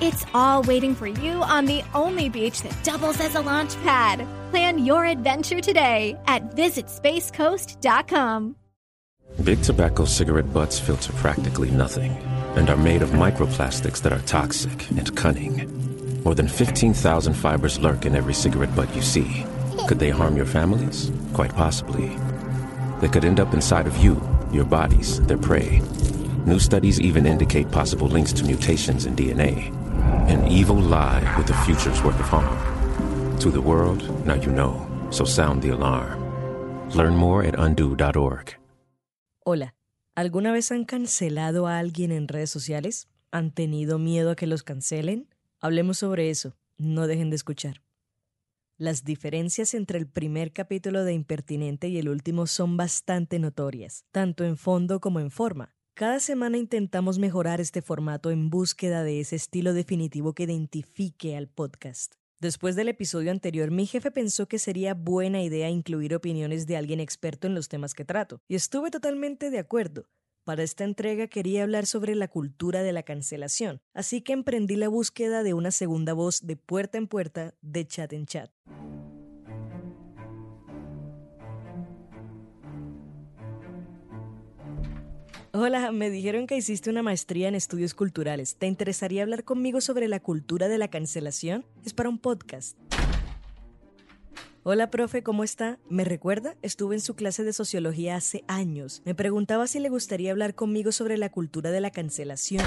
It's all waiting for you on the only beach that doubles as a launch pad. Plan your adventure today at visitspacecoast.com. Big tobacco cigarette butts filter practically nothing and are made of microplastics that are toxic and cunning. More than 15,000 fibers lurk in every cigarette butt you see. Could they harm your families? Quite possibly. They could end up inside of you, your bodies, their prey. New studies even indicate possible links to mutations in DNA. An evil lie with future's worth of harm. To the world, now you know, so sound the alarm. Learn more at undo.org. Hola, ¿alguna vez han cancelado a alguien en redes sociales? ¿Han tenido miedo a que los cancelen? Hablemos sobre eso, no dejen de escuchar. Las diferencias entre el primer capítulo de Impertinente y el último son bastante notorias, tanto en fondo como en forma. Cada semana intentamos mejorar este formato en búsqueda de ese estilo definitivo que identifique al podcast. Después del episodio anterior, mi jefe pensó que sería buena idea incluir opiniones de alguien experto en los temas que trato, y estuve totalmente de acuerdo. Para esta entrega quería hablar sobre la cultura de la cancelación, así que emprendí la búsqueda de una segunda voz de puerta en puerta, de chat en chat. Hola, me dijeron que hiciste una maestría en estudios culturales. ¿Te interesaría hablar conmigo sobre la cultura de la cancelación? Es para un podcast. Hola, profe, ¿cómo está? ¿Me recuerda? Estuve en su clase de sociología hace años. Me preguntaba si le gustaría hablar conmigo sobre la cultura de la cancelación.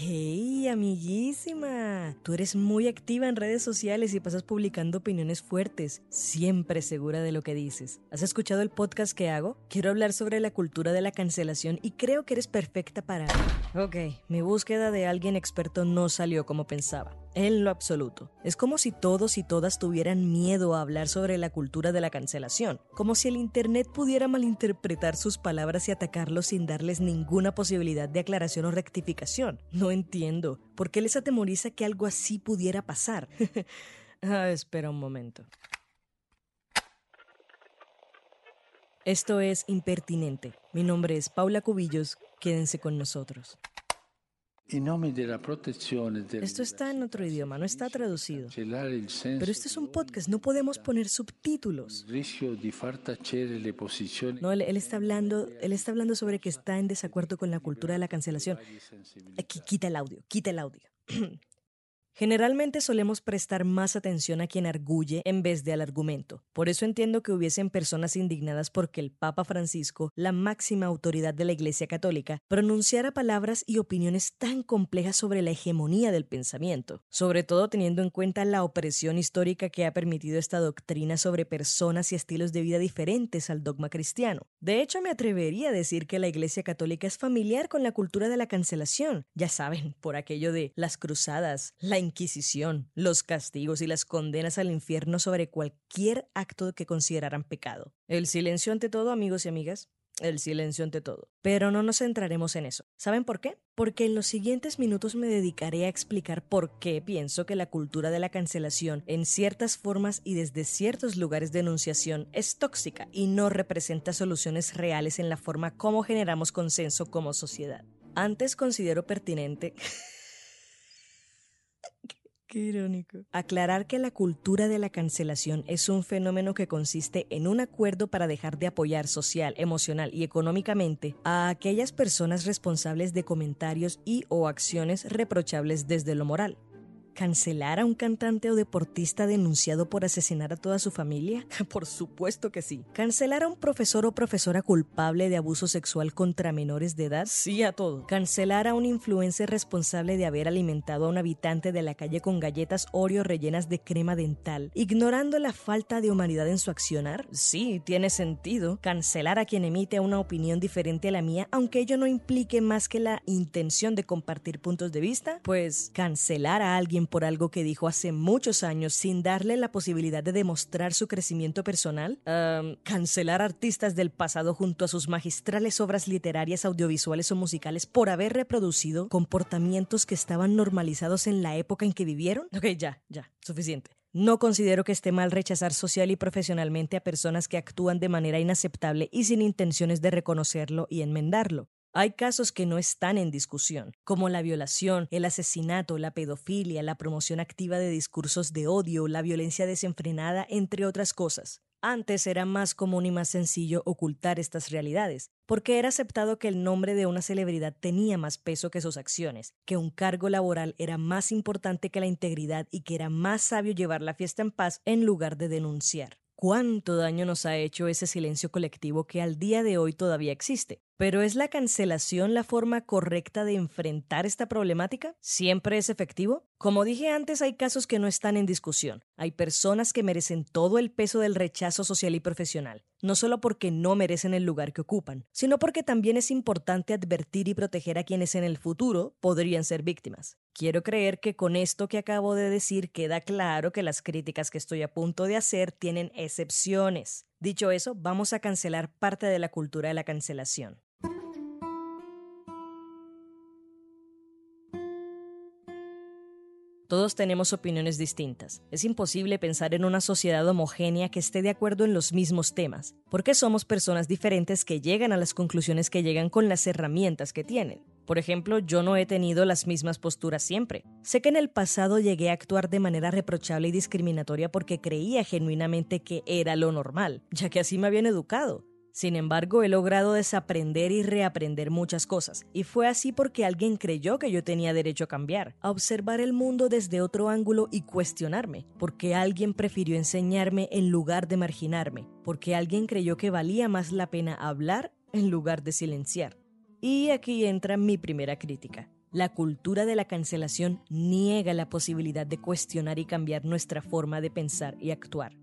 ¡Hey, amiguísima! Tú eres muy activa en redes sociales y pasas publicando opiniones fuertes, siempre segura de lo que dices. ¿Has escuchado el podcast que hago? Quiero hablar sobre la cultura de la cancelación y creo que eres perfecta para... Ok, mi búsqueda de alguien experto no salió como pensaba en lo absoluto. Es como si todos y todas tuvieran miedo a hablar sobre la cultura de la cancelación, como si el Internet pudiera malinterpretar sus palabras y atacarlos sin darles ninguna posibilidad de aclaración o rectificación. No entiendo. ¿Por qué les atemoriza que algo así pudiera pasar? ah, espera un momento. Esto es Impertinente. Mi nombre es Paula Cubillos. Quédense con nosotros. Esto está en otro idioma, no está traducido. Pero esto es un podcast, no podemos poner subtítulos. No, él, está hablando, él está hablando sobre que está en desacuerdo con la cultura de la cancelación. Quita el audio, quita el audio. Generalmente solemos prestar más atención a quien arguye en vez de al argumento. Por eso entiendo que hubiesen personas indignadas porque el Papa Francisco, la máxima autoridad de la Iglesia Católica, pronunciara palabras y opiniones tan complejas sobre la hegemonía del pensamiento, sobre todo teniendo en cuenta la opresión histórica que ha permitido esta doctrina sobre personas y estilos de vida diferentes al dogma cristiano. De hecho, me atrevería a decir que la Iglesia Católica es familiar con la cultura de la cancelación, ya saben, por aquello de las cruzadas, la Inquisición, los castigos y las condenas al infierno sobre cualquier acto que consideraran pecado. El silencio ante todo, amigos y amigas, el silencio ante todo. Pero no nos centraremos en eso. ¿Saben por qué? Porque en los siguientes minutos me dedicaré a explicar por qué pienso que la cultura de la cancelación en ciertas formas y desde ciertos lugares de enunciación es tóxica y no representa soluciones reales en la forma como generamos consenso como sociedad. Antes considero pertinente Qué irónico. Aclarar que la cultura de la cancelación es un fenómeno que consiste en un acuerdo para dejar de apoyar social, emocional y económicamente a aquellas personas responsables de comentarios y o acciones reprochables desde lo moral cancelar a un cantante o deportista denunciado por asesinar a toda su familia? Por supuesto que sí. ¿Cancelar a un profesor o profesora culpable de abuso sexual contra menores de edad? Sí a todo. ¿Cancelar a un influencer responsable de haber alimentado a un habitante de la calle con galletas Oreo rellenas de crema dental, ignorando la falta de humanidad en su accionar? Sí, tiene sentido. ¿Cancelar a quien emite una opinión diferente a la mía, aunque ello no implique más que la intención de compartir puntos de vista? Pues cancelar a alguien por algo que dijo hace muchos años sin darle la posibilidad de demostrar su crecimiento personal? ¿Cancelar artistas del pasado junto a sus magistrales obras literarias, audiovisuales o musicales por haber reproducido comportamientos que estaban normalizados en la época en que vivieron? Ok, ya, ya, suficiente. No considero que esté mal rechazar social y profesionalmente a personas que actúan de manera inaceptable y sin intenciones de reconocerlo y enmendarlo. Hay casos que no están en discusión, como la violación, el asesinato, la pedofilia, la promoción activa de discursos de odio, la violencia desenfrenada, entre otras cosas. Antes era más común y más sencillo ocultar estas realidades, porque era aceptado que el nombre de una celebridad tenía más peso que sus acciones, que un cargo laboral era más importante que la integridad y que era más sabio llevar la fiesta en paz en lugar de denunciar. ¿Cuánto daño nos ha hecho ese silencio colectivo que al día de hoy todavía existe? Pero ¿es la cancelación la forma correcta de enfrentar esta problemática? ¿Siempre es efectivo? Como dije antes, hay casos que no están en discusión. Hay personas que merecen todo el peso del rechazo social y profesional, no solo porque no merecen el lugar que ocupan, sino porque también es importante advertir y proteger a quienes en el futuro podrían ser víctimas. Quiero creer que con esto que acabo de decir queda claro que las críticas que estoy a punto de hacer tienen excepciones. Dicho eso, vamos a cancelar parte de la cultura de la cancelación. Todos tenemos opiniones distintas. Es imposible pensar en una sociedad homogénea que esté de acuerdo en los mismos temas, porque somos personas diferentes que llegan a las conclusiones que llegan con las herramientas que tienen. Por ejemplo, yo no he tenido las mismas posturas siempre. Sé que en el pasado llegué a actuar de manera reprochable y discriminatoria porque creía genuinamente que era lo normal, ya que así me habían educado. Sin embargo, he logrado desaprender y reaprender muchas cosas, y fue así porque alguien creyó que yo tenía derecho a cambiar, a observar el mundo desde otro ángulo y cuestionarme, porque alguien prefirió enseñarme en lugar de marginarme, porque alguien creyó que valía más la pena hablar en lugar de silenciar. Y aquí entra mi primera crítica. La cultura de la cancelación niega la posibilidad de cuestionar y cambiar nuestra forma de pensar y actuar.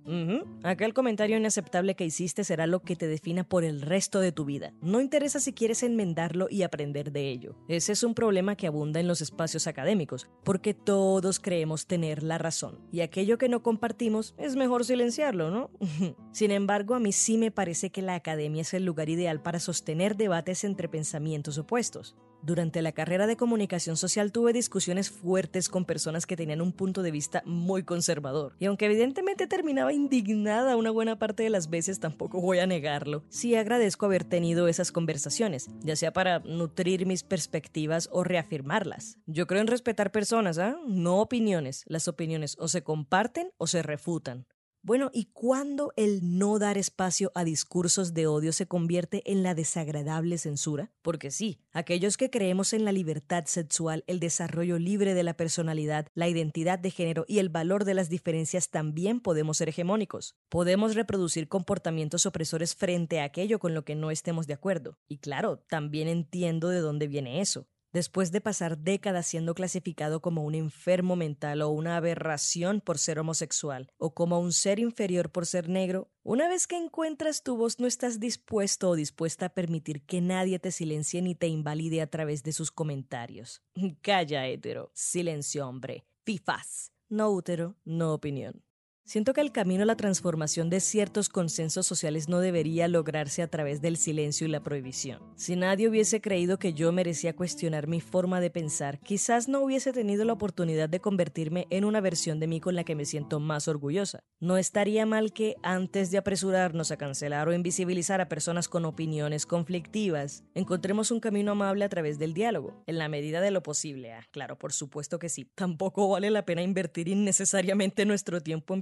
Aquel comentario inaceptable que hiciste será lo que te defina por el resto de tu vida. No interesa si quieres enmendarlo y aprender de ello. Ese es un problema que abunda en los espacios académicos, porque todos creemos tener la razón, y aquello que no compartimos es mejor silenciarlo, ¿no? Sin embargo, a mí sí me parece que la academia es el lugar ideal para sostener debates entre pensamientos opuestos. Durante la carrera de comunicación social tuve discusiones fuertes con personas que tenían un punto de vista muy conservador. Y aunque evidentemente terminaba indignada una buena parte de las veces, tampoco voy a negarlo, sí agradezco haber tenido esas conversaciones, ya sea para nutrir mis perspectivas o reafirmarlas. Yo creo en respetar personas, ¿ah? No opiniones. Las opiniones o se comparten o se refutan. Bueno, ¿y cuándo el no dar espacio a discursos de odio se convierte en la desagradable censura? Porque sí, aquellos que creemos en la libertad sexual, el desarrollo libre de la personalidad, la identidad de género y el valor de las diferencias también podemos ser hegemónicos. Podemos reproducir comportamientos opresores frente a aquello con lo que no estemos de acuerdo. Y claro, también entiendo de dónde viene eso después de pasar décadas siendo clasificado como un enfermo mental o una aberración por ser homosexual o como un ser inferior por ser negro, una vez que encuentras tu voz no estás dispuesto o dispuesta a permitir que nadie te silencie ni te invalide a través de sus comentarios. Calla, hétero. Silencio, hombre. Fifas. No útero, no opinión. Siento que el camino a la transformación de ciertos consensos sociales no debería lograrse a través del silencio y la prohibición. Si nadie hubiese creído que yo merecía cuestionar mi forma de pensar, quizás no hubiese tenido la oportunidad de convertirme en una versión de mí con la que me siento más orgullosa. No estaría mal que, antes de apresurarnos a cancelar o invisibilizar a personas con opiniones conflictivas, encontremos un camino amable a través del diálogo, en la medida de lo posible. Ah, claro, por supuesto que sí. Tampoco vale la pena invertir innecesariamente nuestro tiempo en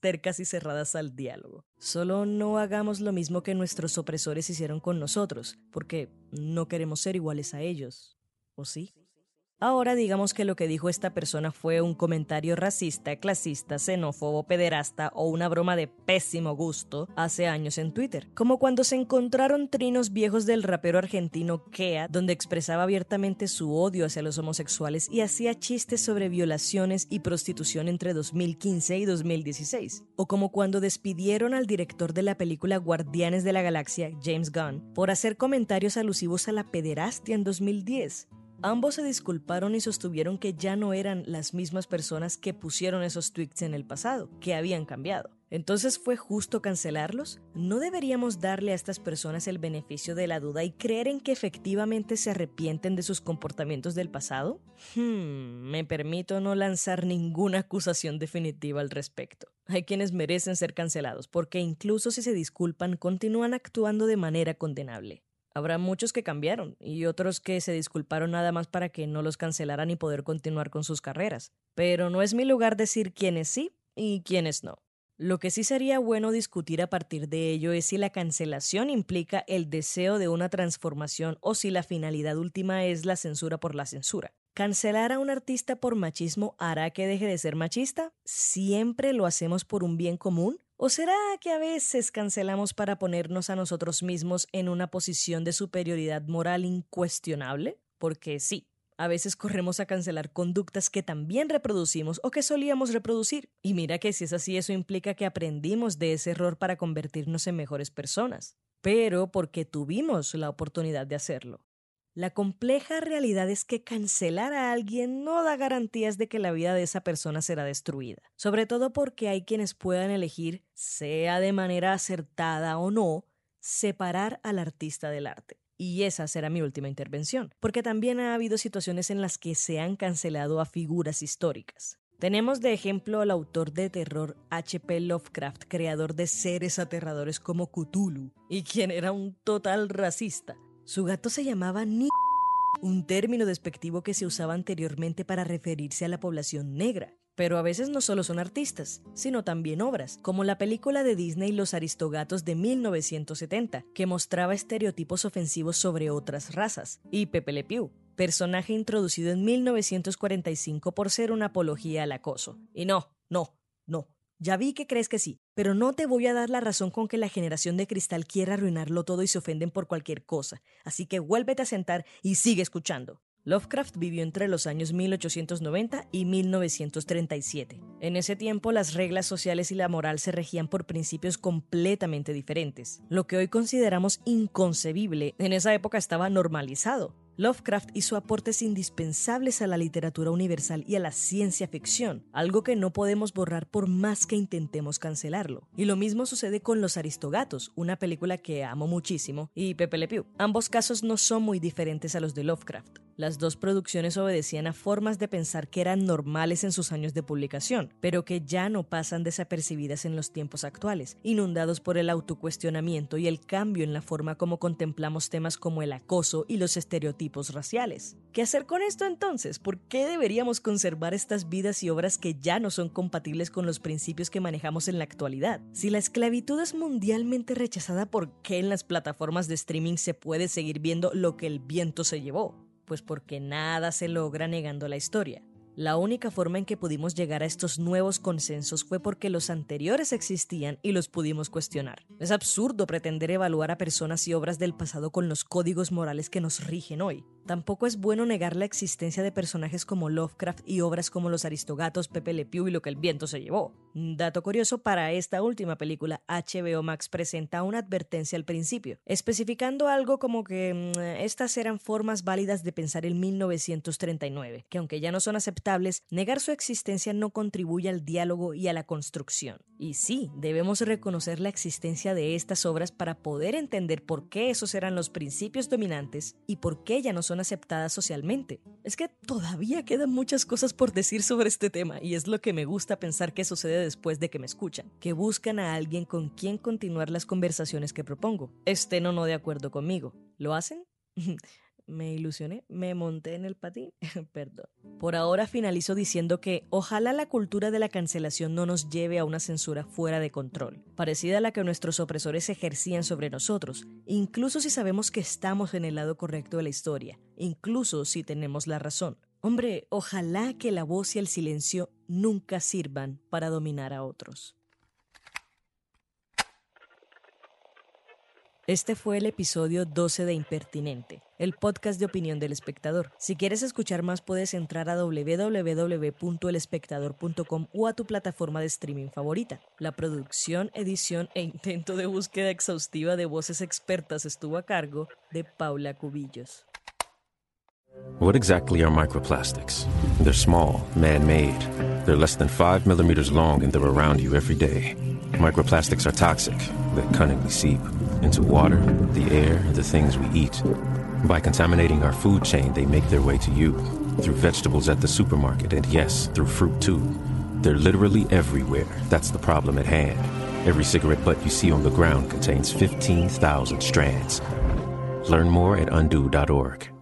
tercas y cerradas al diálogo. Solo no hagamos lo mismo que nuestros opresores hicieron con nosotros, porque no queremos ser iguales a ellos. ¿O sí? Ahora digamos que lo que dijo esta persona fue un comentario racista, clasista, xenófobo, pederasta o una broma de pésimo gusto hace años en Twitter, como cuando se encontraron trinos viejos del rapero argentino Kea, donde expresaba abiertamente su odio hacia los homosexuales y hacía chistes sobre violaciones y prostitución entre 2015 y 2016, o como cuando despidieron al director de la película Guardianes de la Galaxia, James Gunn, por hacer comentarios alusivos a la pederastia en 2010. Ambos se disculparon y sostuvieron que ya no eran las mismas personas que pusieron esos tweets en el pasado, que habían cambiado. Entonces, ¿fue justo cancelarlos? ¿No deberíamos darle a estas personas el beneficio de la duda y creer en que efectivamente se arrepienten de sus comportamientos del pasado? Hmm, me permito no lanzar ninguna acusación definitiva al respecto. Hay quienes merecen ser cancelados porque incluso si se disculpan continúan actuando de manera condenable. Habrá muchos que cambiaron y otros que se disculparon nada más para que no los cancelaran y poder continuar con sus carreras. Pero no es mi lugar decir quiénes sí y quiénes no. Lo que sí sería bueno discutir a partir de ello es si la cancelación implica el deseo de una transformación o si la finalidad última es la censura por la censura. ¿Cancelar a un artista por machismo hará que deje de ser machista? ¿Siempre lo hacemos por un bien común? ¿O será que a veces cancelamos para ponernos a nosotros mismos en una posición de superioridad moral incuestionable? Porque sí, a veces corremos a cancelar conductas que también reproducimos o que solíamos reproducir. Y mira que si es así, eso implica que aprendimos de ese error para convertirnos en mejores personas. Pero porque tuvimos la oportunidad de hacerlo. La compleja realidad es que cancelar a alguien no da garantías de que la vida de esa persona será destruida, sobre todo porque hay quienes puedan elegir, sea de manera acertada o no, separar al artista del arte. Y esa será mi última intervención, porque también ha habido situaciones en las que se han cancelado a figuras históricas. Tenemos de ejemplo al autor de terror H.P. Lovecraft, creador de seres aterradores como Cthulhu, y quien era un total racista. Su gato se llamaba Ni un término despectivo que se usaba anteriormente para referirse a la población negra. Pero a veces no solo son artistas, sino también obras, como la película de Disney Los Aristogatos de 1970, que mostraba estereotipos ofensivos sobre otras razas, y Pepe Le Pew, personaje introducido en 1945 por ser una apología al acoso. Y no, no, no, ya vi que crees que sí, pero no te voy a dar la razón con que la generación de cristal quiera arruinarlo todo y se ofenden por cualquier cosa. Así que vuélvete a sentar y sigue escuchando. Lovecraft vivió entre los años 1890 y 1937. En ese tiempo las reglas sociales y la moral se regían por principios completamente diferentes. Lo que hoy consideramos inconcebible en esa época estaba normalizado. Lovecraft hizo aportes indispensables a la literatura universal y a la ciencia ficción, algo que no podemos borrar por más que intentemos cancelarlo. Y lo mismo sucede con Los Aristogatos, una película que amo muchísimo, y Pepe Le Pew. Ambos casos no son muy diferentes a los de Lovecraft. Las dos producciones obedecían a formas de pensar que eran normales en sus años de publicación, pero que ya no pasan desapercibidas en los tiempos actuales, inundados por el autocuestionamiento y el cambio en la forma como contemplamos temas como el acoso y los estereotipos raciales. ¿Qué hacer con esto entonces? ¿Por qué deberíamos conservar estas vidas y obras que ya no son compatibles con los principios que manejamos en la actualidad? Si la esclavitud es mundialmente rechazada, ¿por qué en las plataformas de streaming se puede seguir viendo lo que el viento se llevó? Pues porque nada se logra negando la historia. La única forma en que pudimos llegar a estos nuevos consensos fue porque los anteriores existían y los pudimos cuestionar. Es absurdo pretender evaluar a personas y obras del pasado con los códigos morales que nos rigen hoy. Tampoco es bueno negar la existencia de personajes como Lovecraft y obras como Los Aristogatos, Pepe Le Pew y Lo que el viento se llevó. Dato curioso, para esta última película, HBO Max presenta una advertencia al principio, especificando algo como que mm, estas eran formas válidas de pensar en 1939, que aunque ya no son aceptables, negar su existencia no contribuye al diálogo y a la construcción. Y sí, debemos reconocer la existencia de estas obras para poder entender por qué esos eran los principios dominantes y por qué ya no son aceptadas socialmente. Es que todavía quedan muchas cosas por decir sobre este tema y es lo que me gusta pensar que sucede después de que me escuchan, que buscan a alguien con quien continuar las conversaciones que propongo. Estén o no de acuerdo conmigo. ¿Lo hacen? me ilusioné, me monté en el patín, perdón. Por ahora finalizo diciendo que ojalá la cultura de la cancelación no nos lleve a una censura fuera de control, parecida a la que nuestros opresores ejercían sobre nosotros, incluso si sabemos que estamos en el lado correcto de la historia, incluso si tenemos la razón. Hombre, ojalá que la voz y el silencio nunca sirvan para dominar a otros. Este fue el episodio 12 de Impertinente, el podcast de opinión del espectador. Si quieres escuchar más puedes entrar a www.elespectador.com o a tu plataforma de streaming favorita. La producción, edición e intento de búsqueda exhaustiva de voces expertas estuvo a cargo de Paula Cubillos. What exactly are microplastics? They're small, man made. They're less than five millimeters long and they're around you every day. Microplastics are toxic. They cunningly seep into water, the air, and the things we eat. By contaminating our food chain, they make their way to you through vegetables at the supermarket, and yes, through fruit too. They're literally everywhere. That's the problem at hand. Every cigarette butt you see on the ground contains 15,000 strands. Learn more at undo.org.